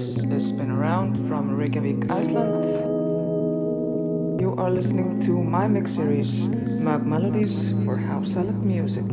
This is Sbeen Around from Reykjavik, Iceland. You are listening to my mix series, Mug Melodies for House Salad Music.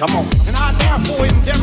Come on. And I therefore endeavor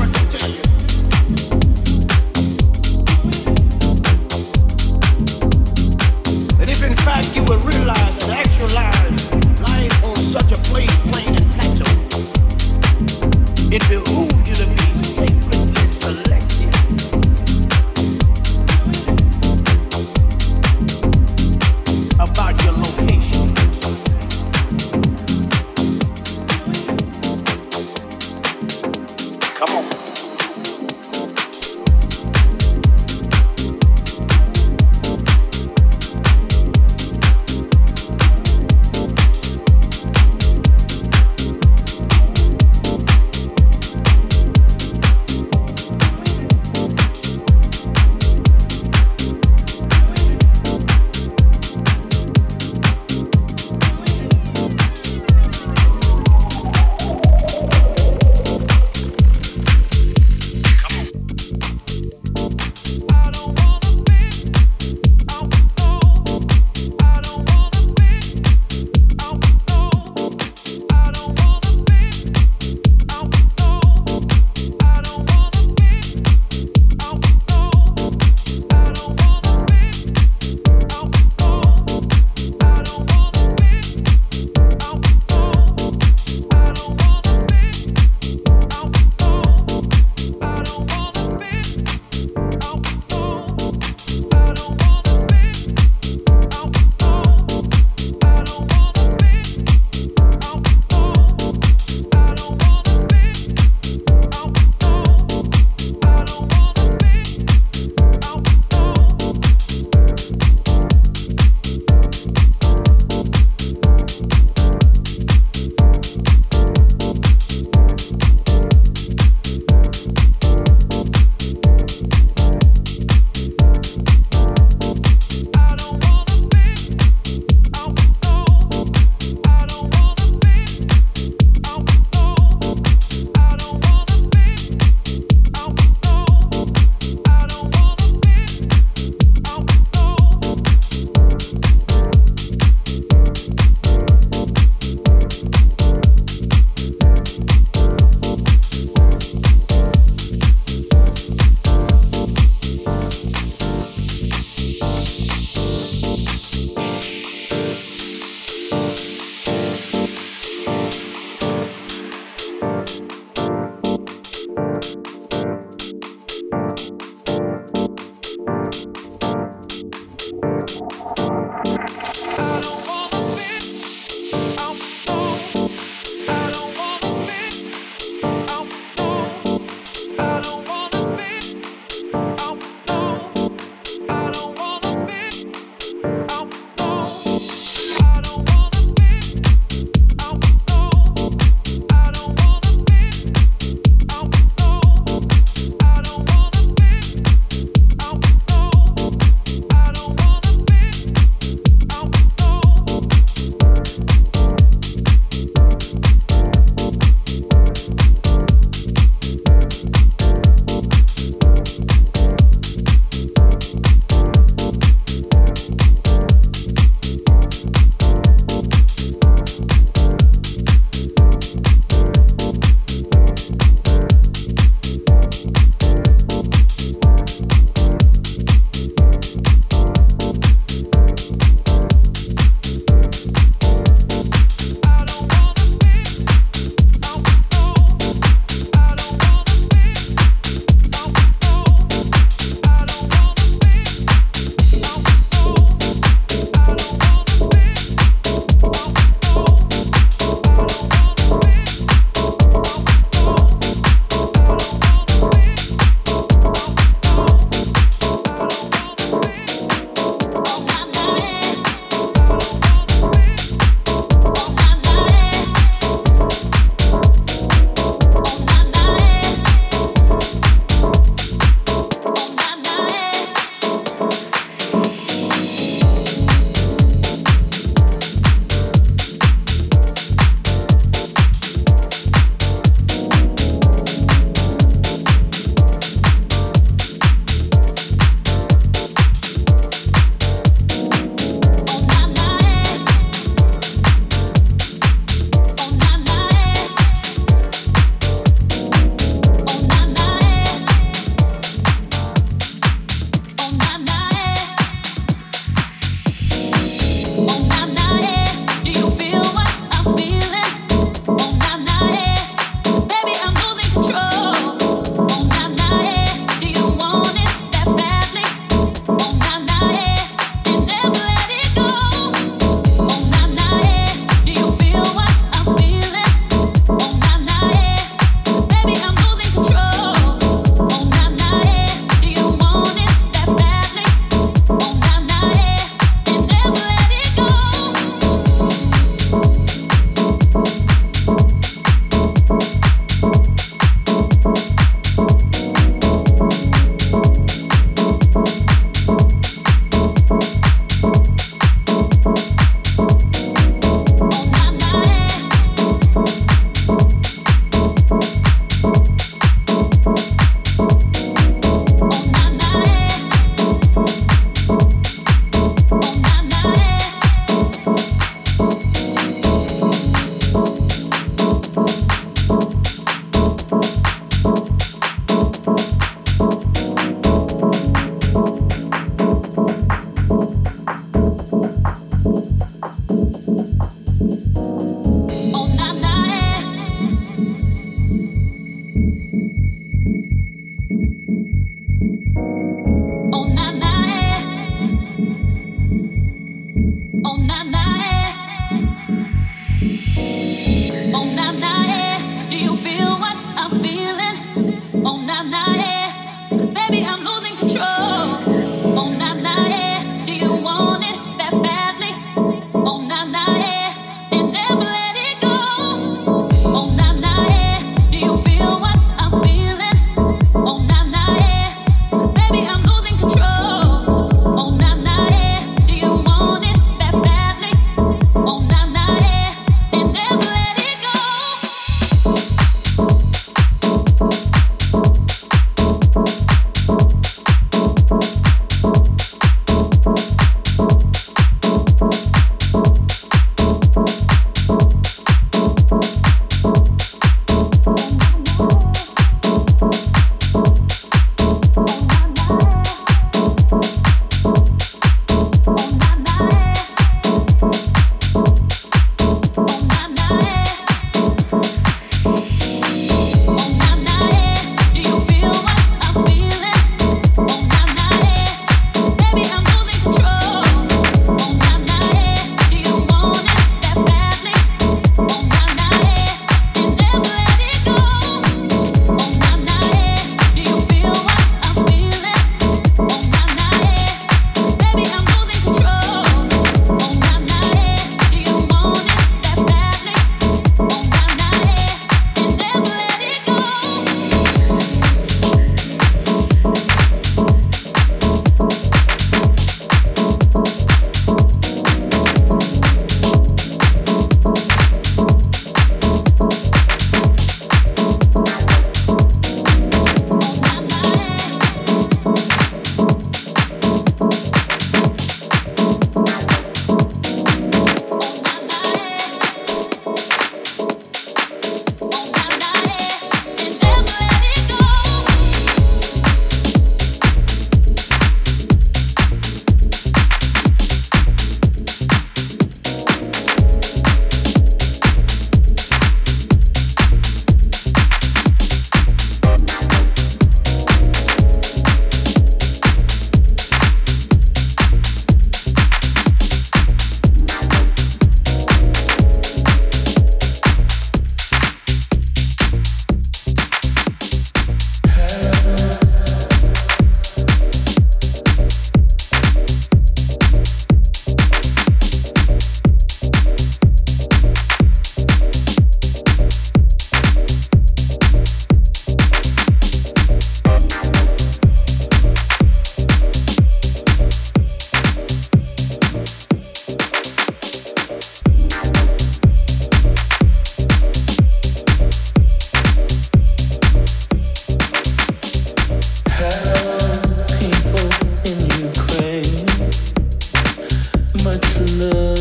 yalnız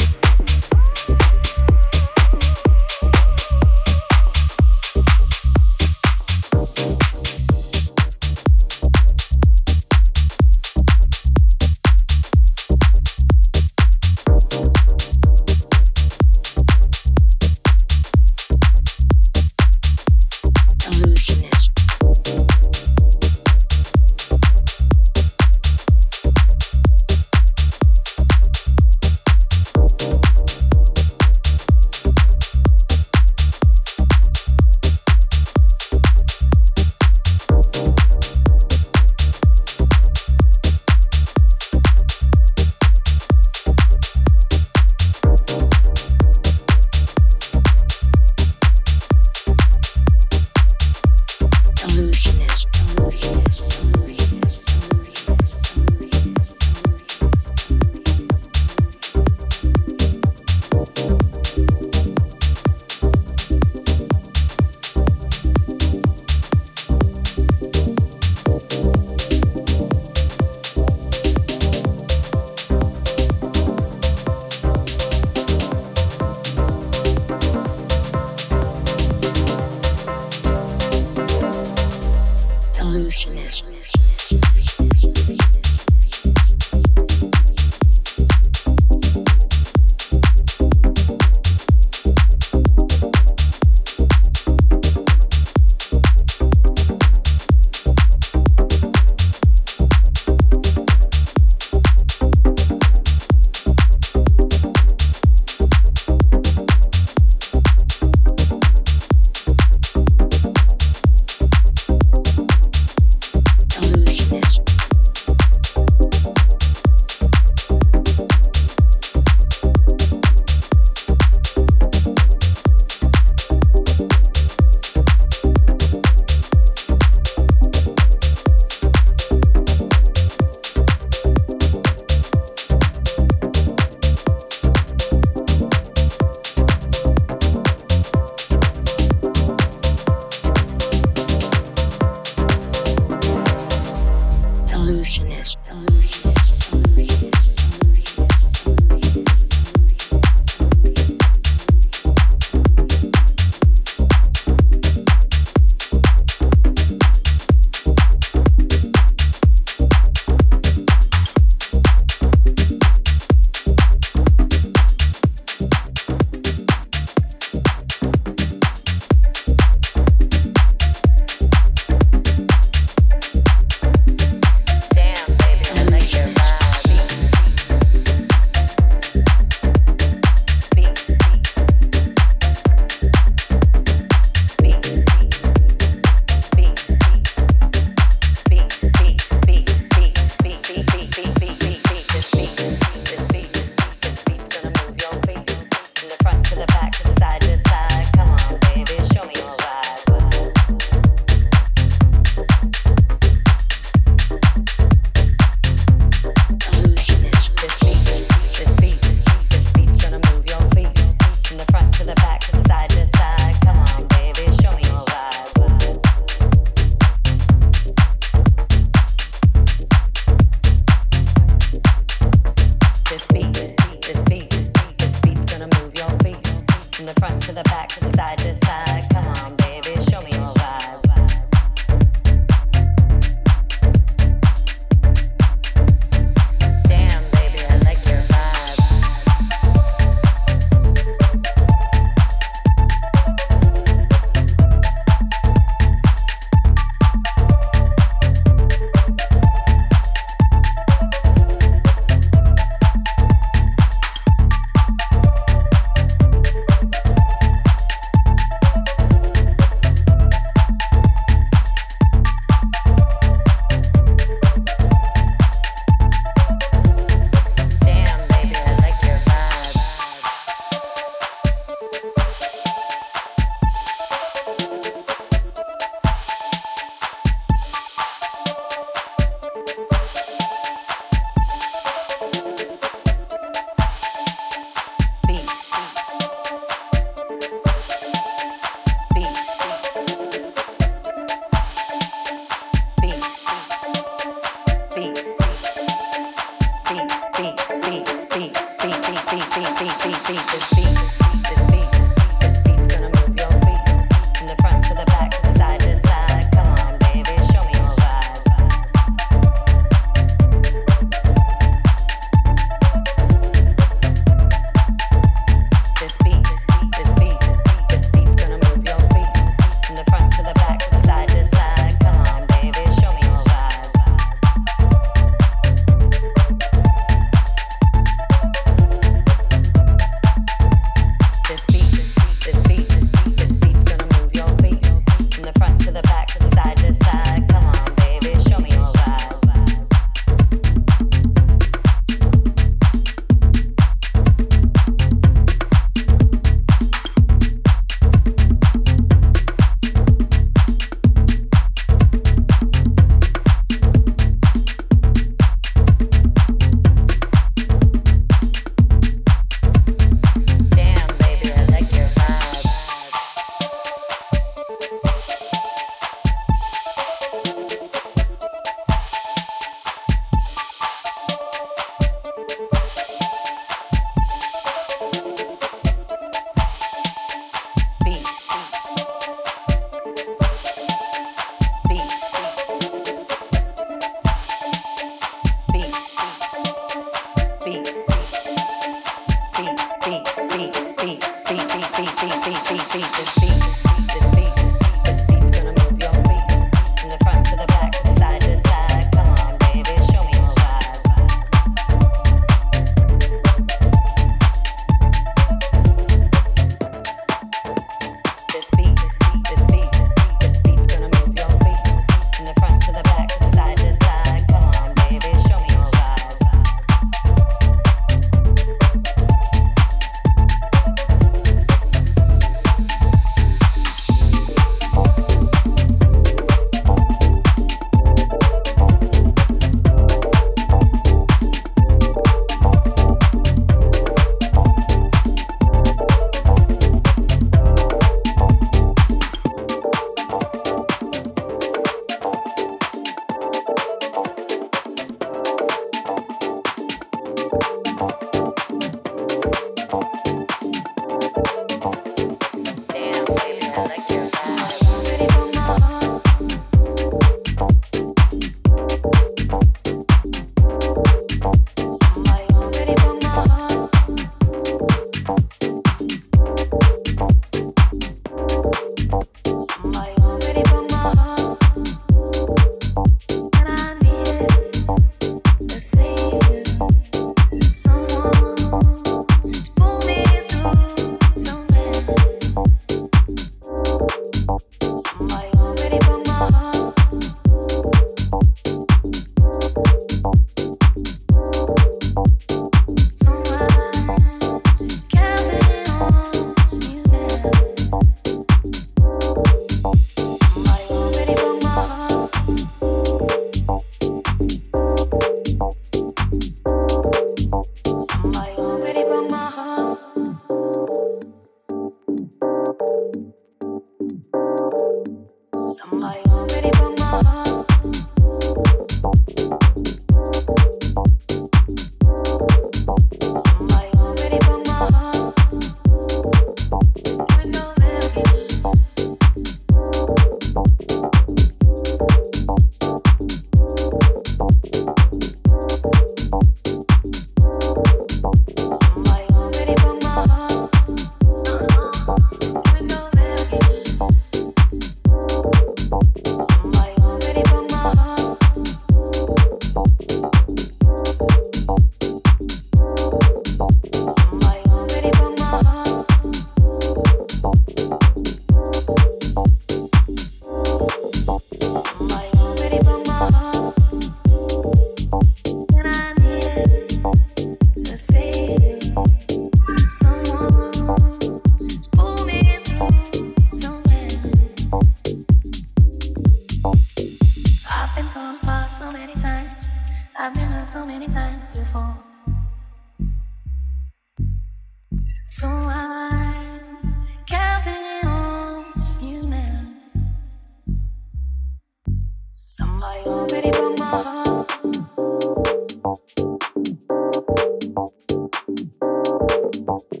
Somebody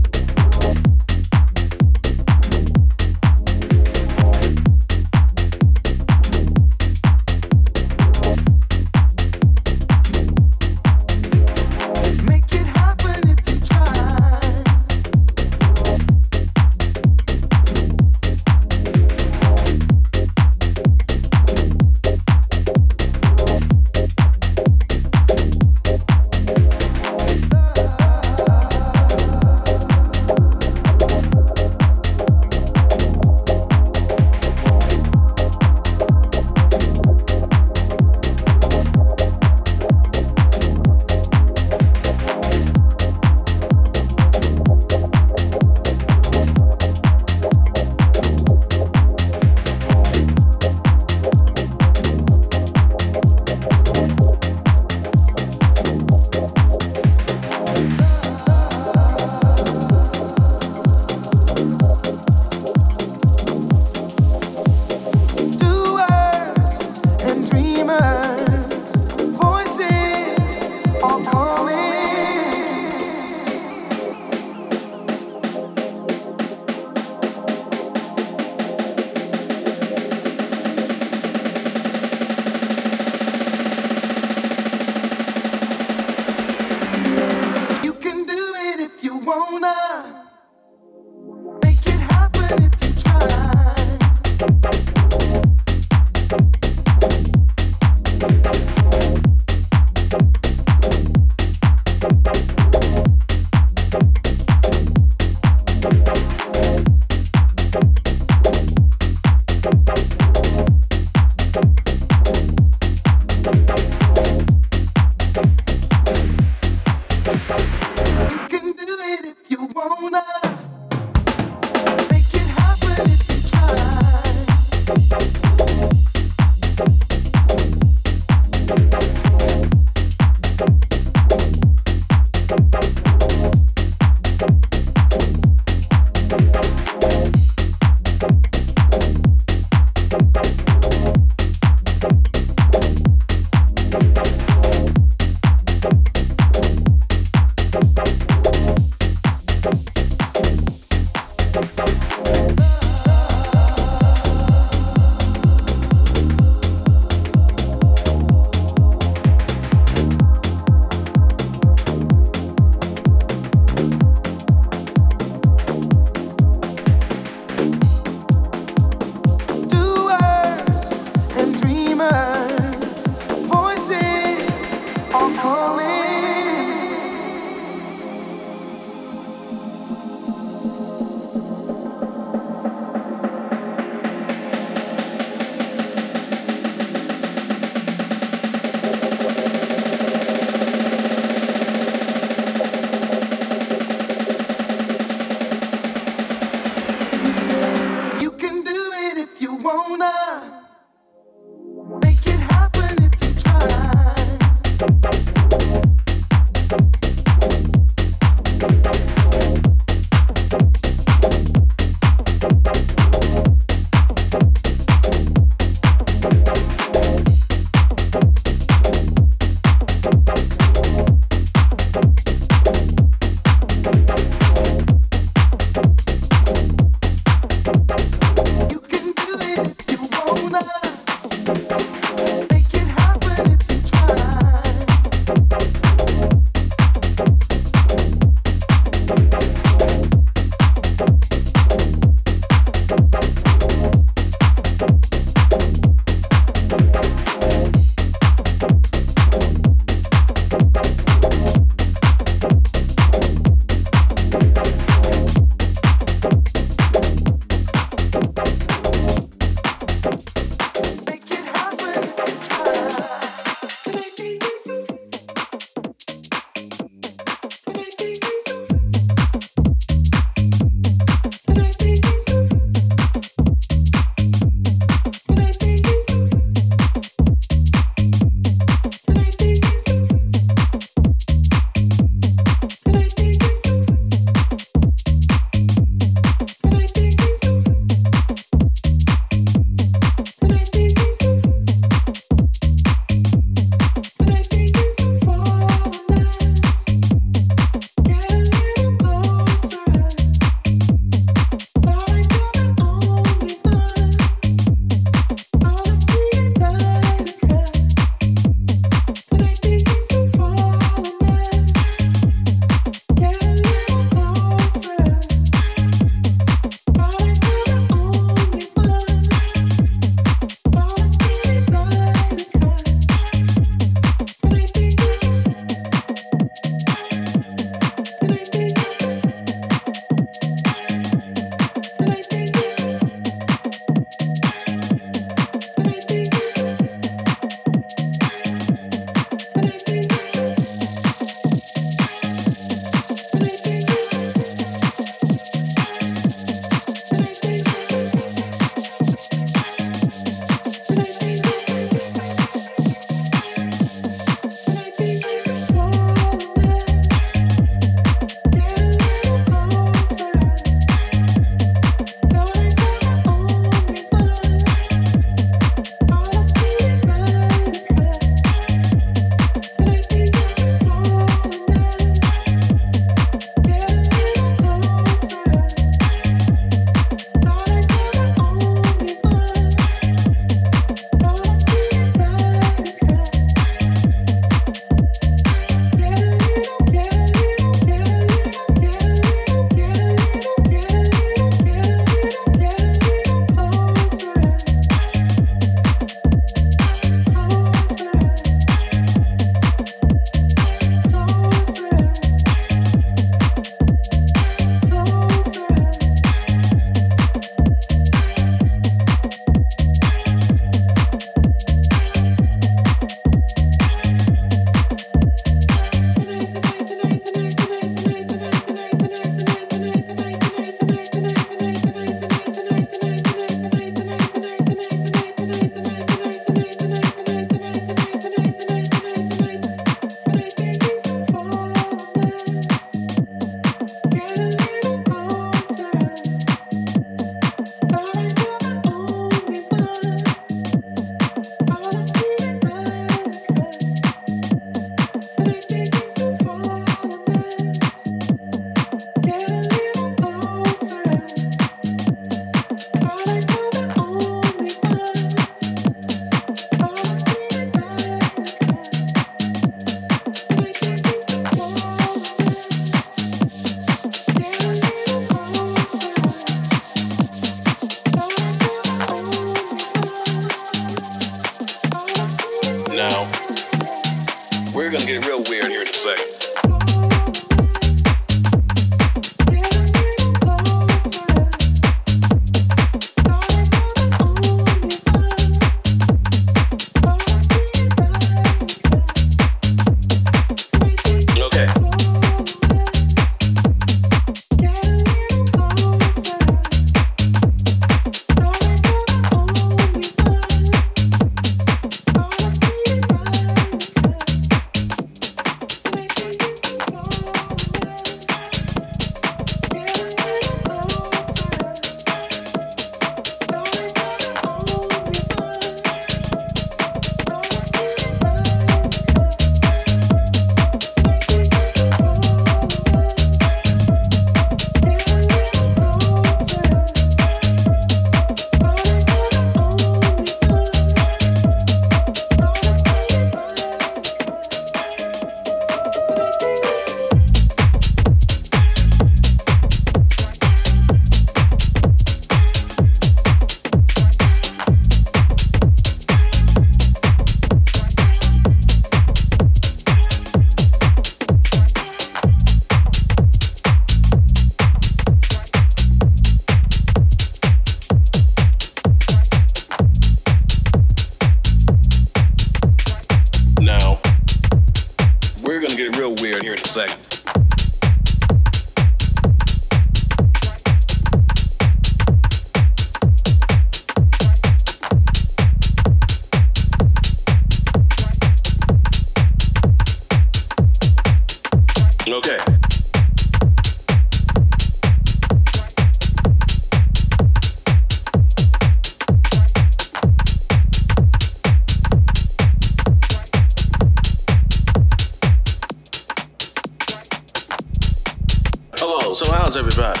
How's everybody?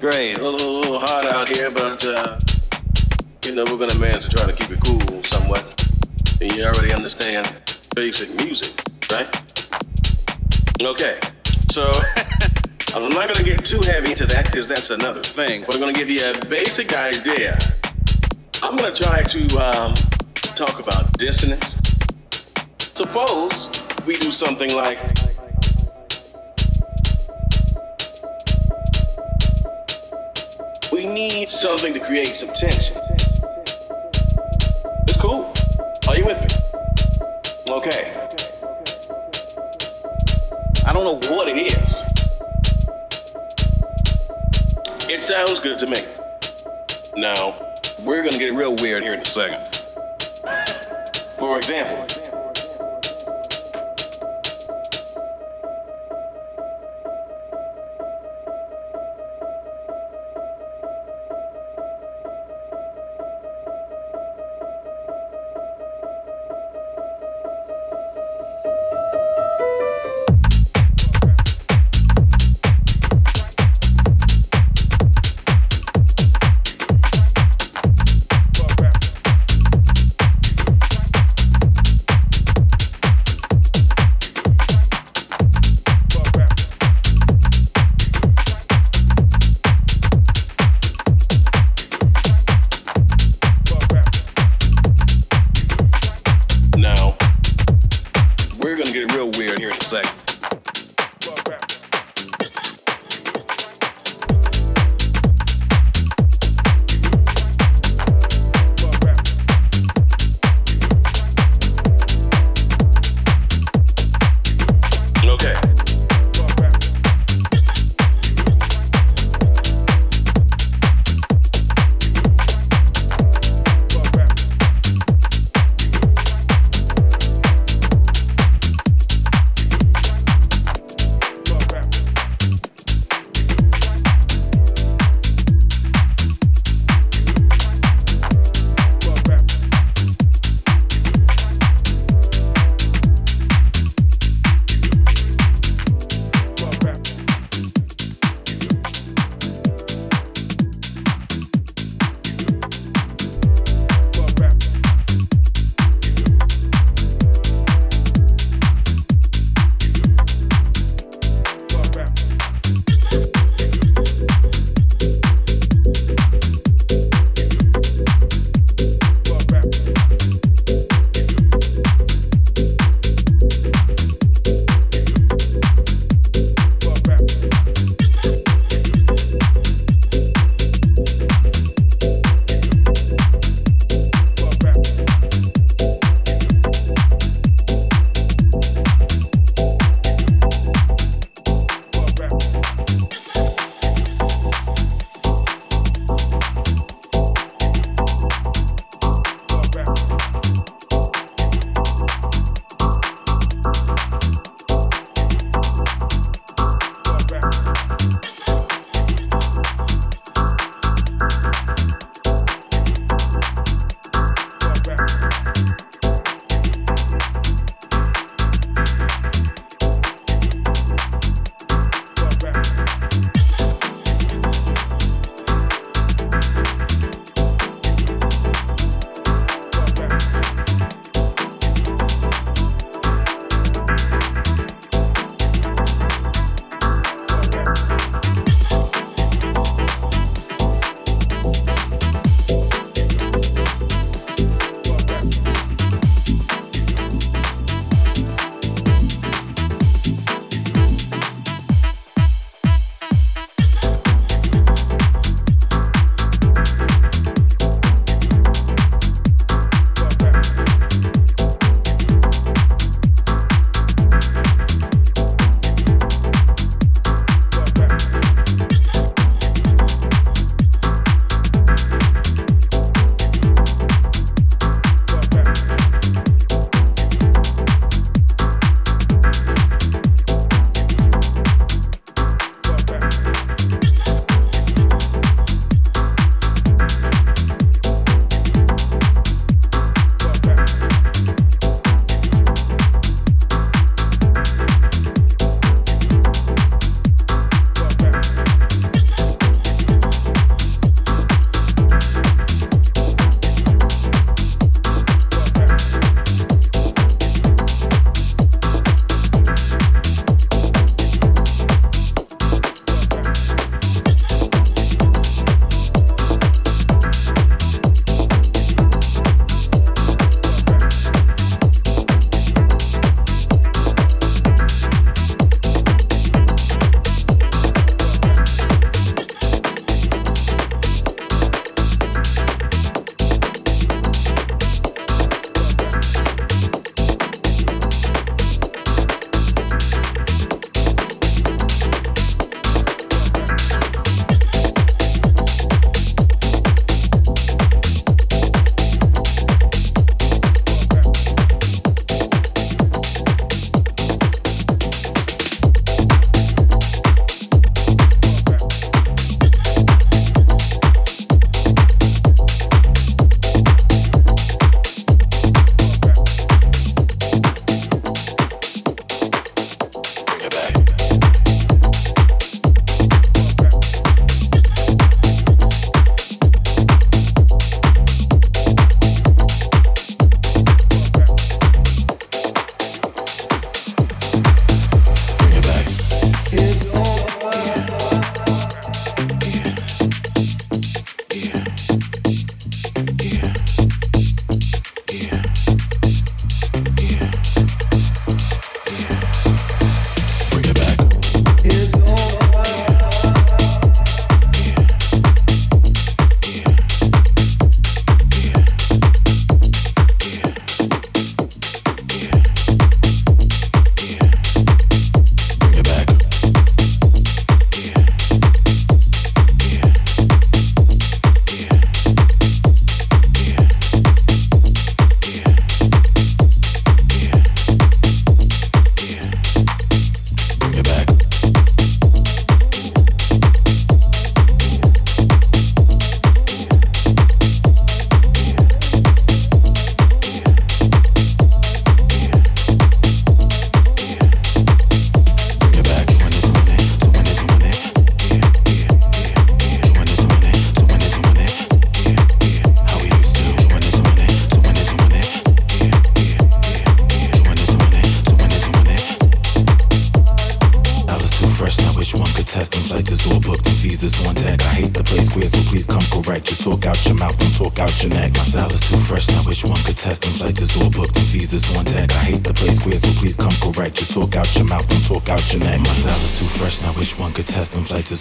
Great. A little, a little hot out here, but uh, you know we're gonna manage to try to keep it cool somewhat. And you already understand basic music, right? Okay. So I'm not gonna get too heavy into that because that's another thing. But I'm gonna give you a basic idea. I'm gonna try to um, talk about dissonance. Suppose we do something like need something to create some tension. It's cool. Are you with me? Okay. I don't know what it is. It sounds good to me. Now, we're gonna get real weird here in a second. For example,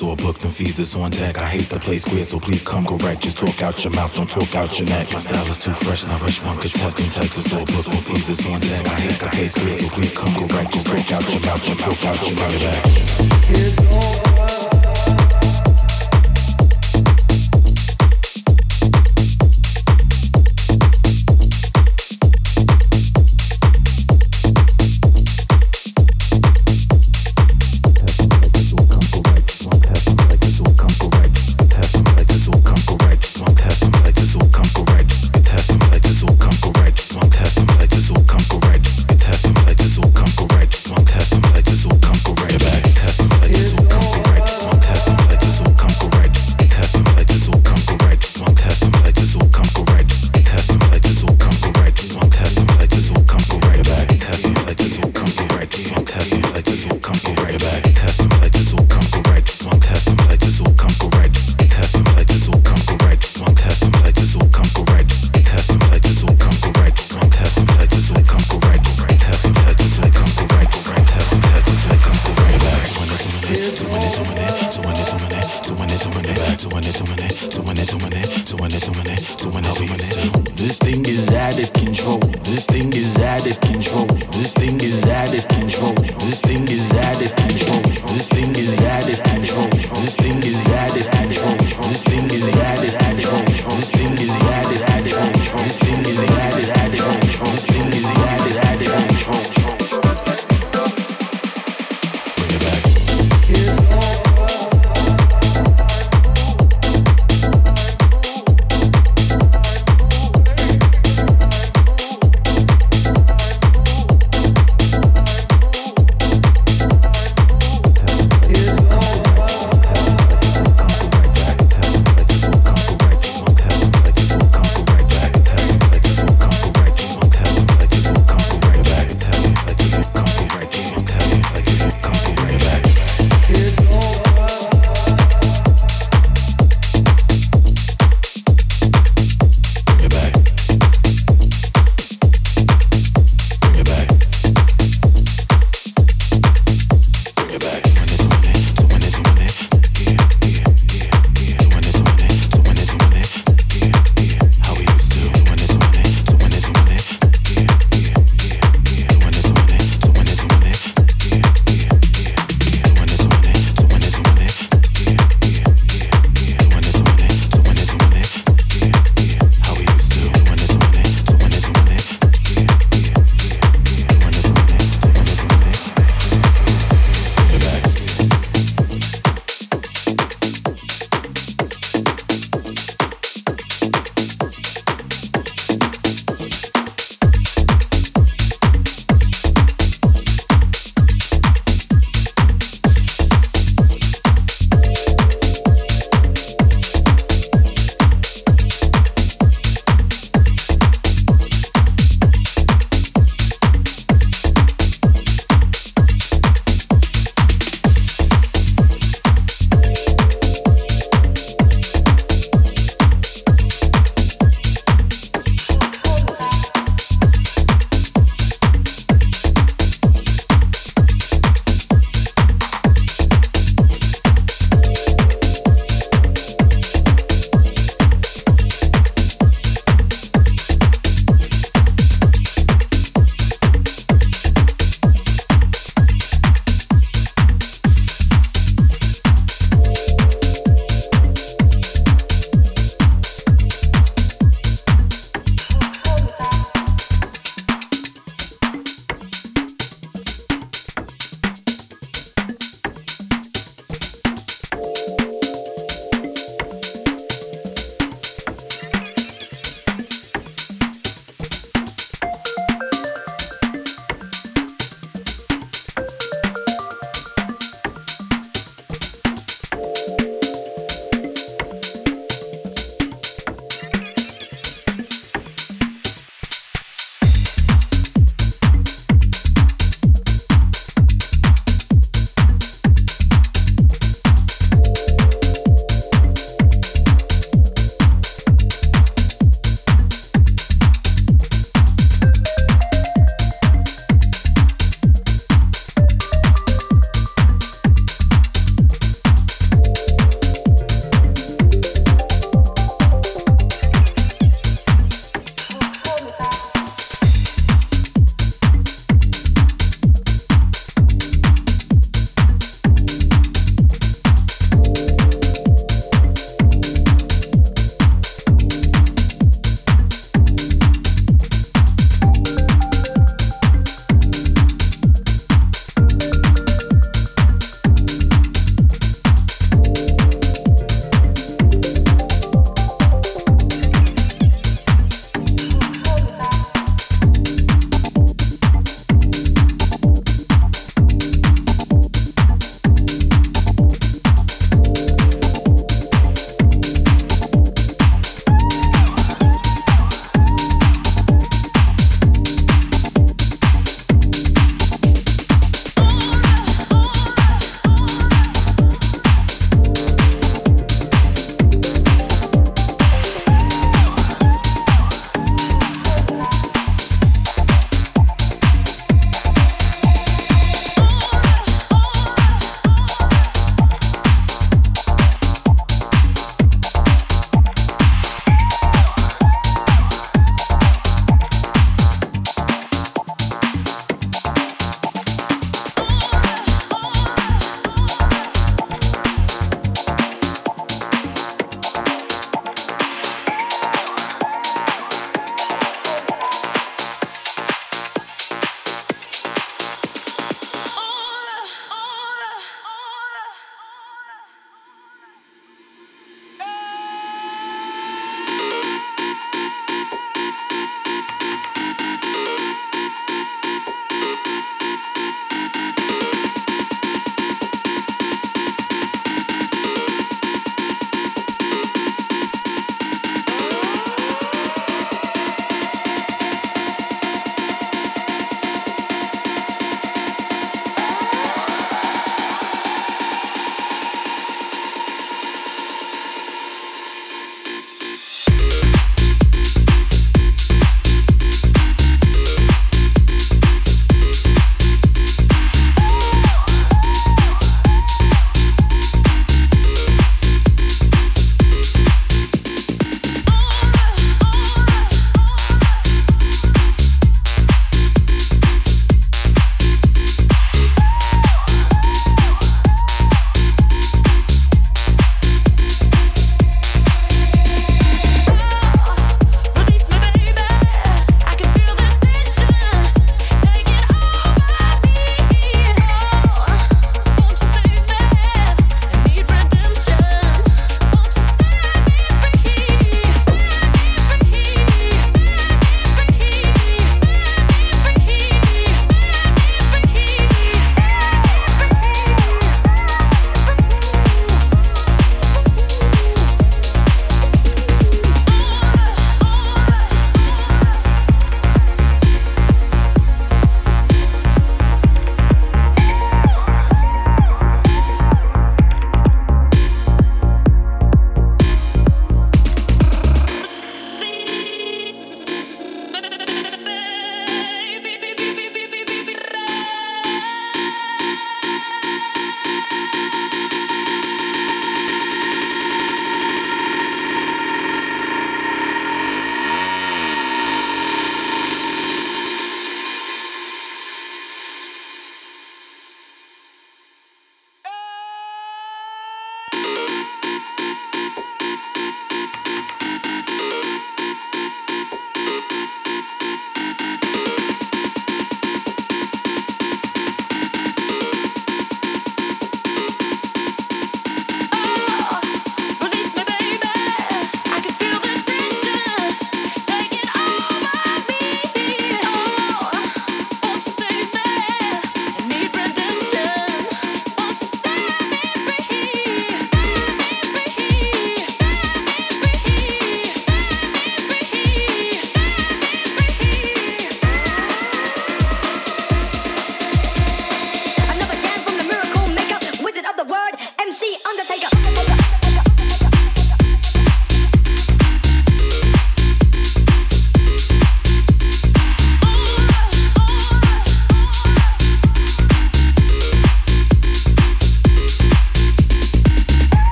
them all booked and visas on deck. I hate the play square, so please come correct. Just talk out your mouth, don't talk out your neck. My style is too fresh, now which one could test them is all booked and visas on deck. I hate the play square, so please come correct. Just talk out your mouth, don't talk out your neck. It's all